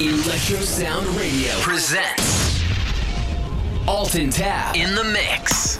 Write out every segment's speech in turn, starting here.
Electro Sound Radio presents Alton Tab in the mix.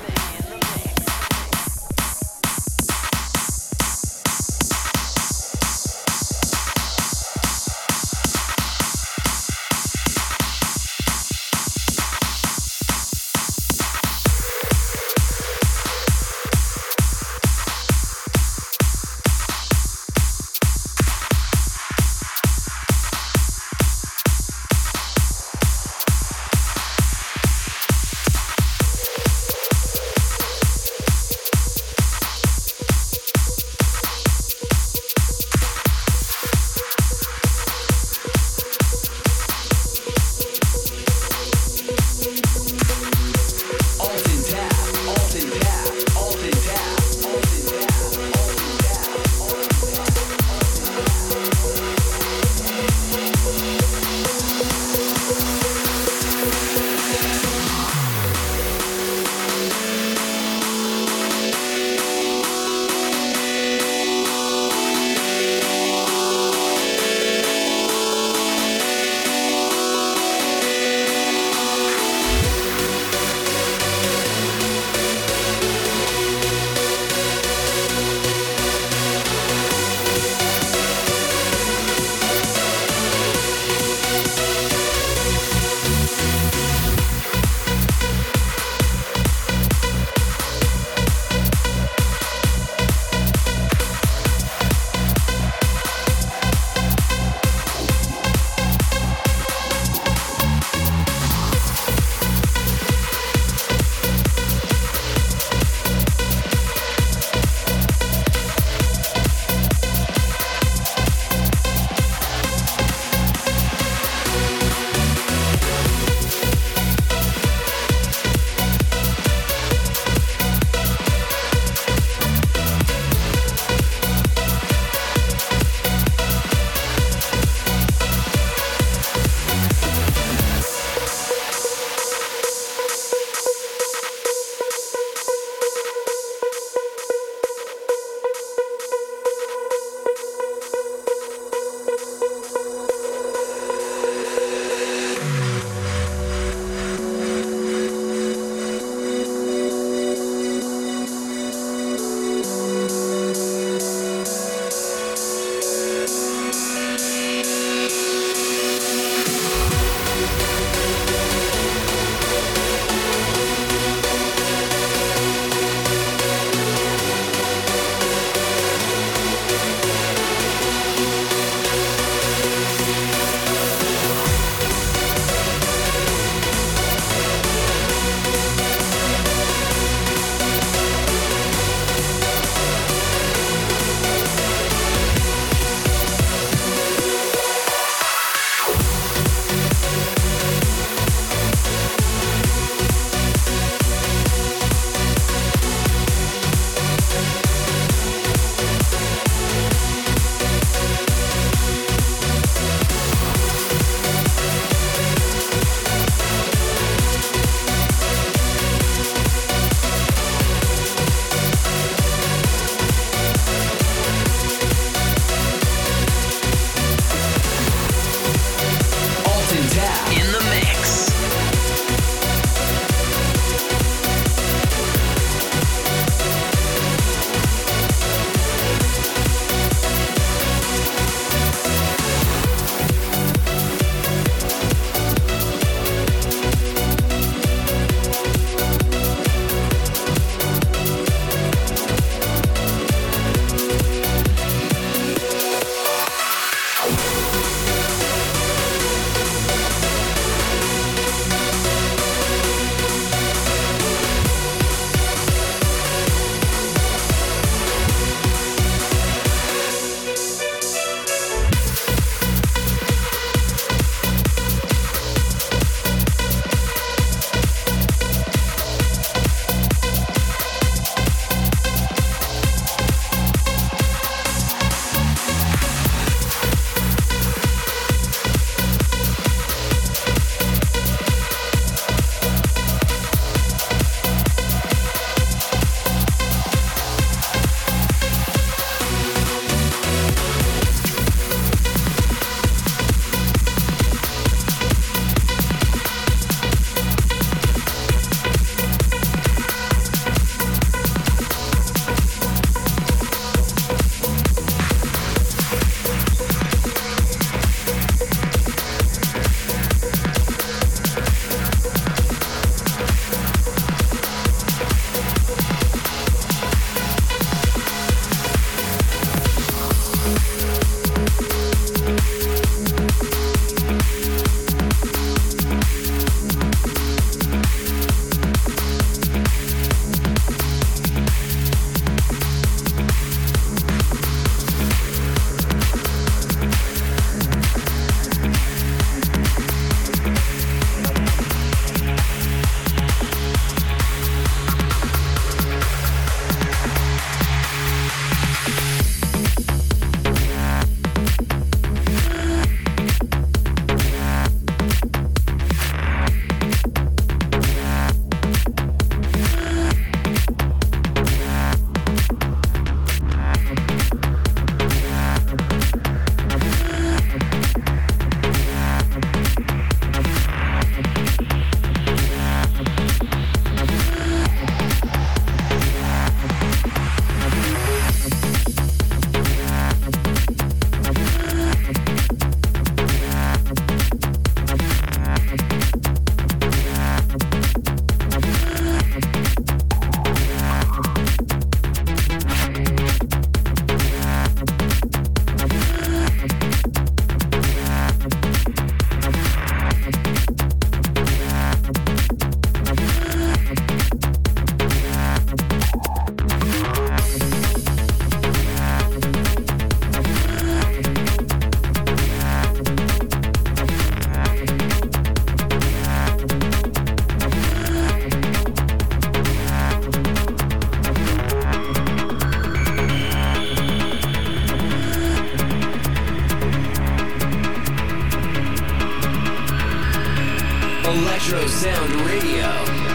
Electro Sound Radio.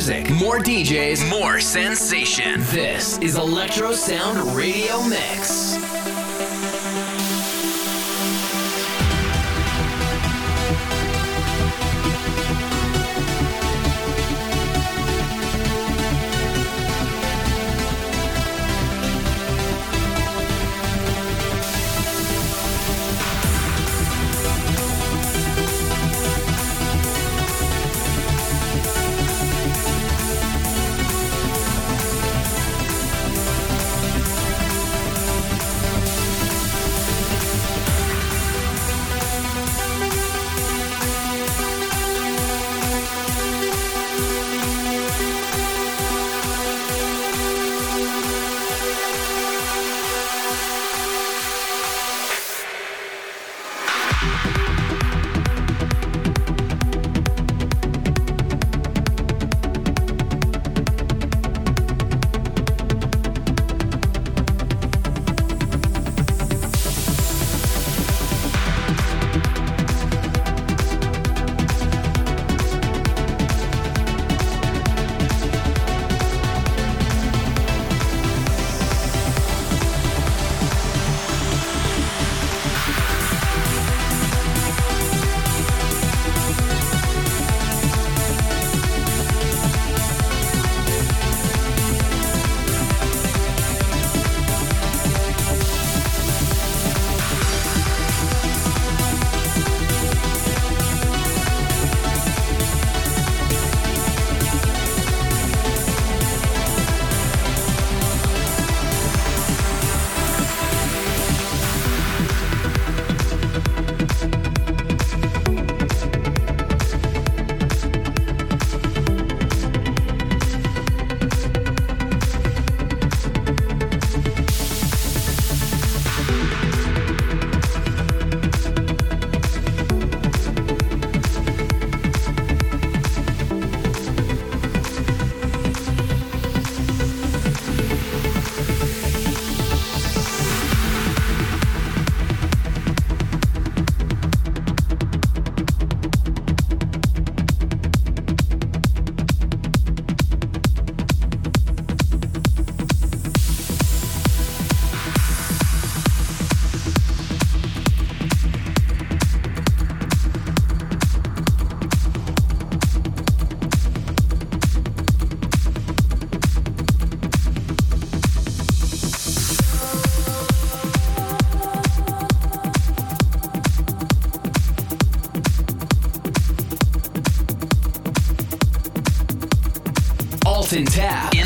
Music, more DJs, more sensation. This is Electro Sound Radio Mix. Alton Tab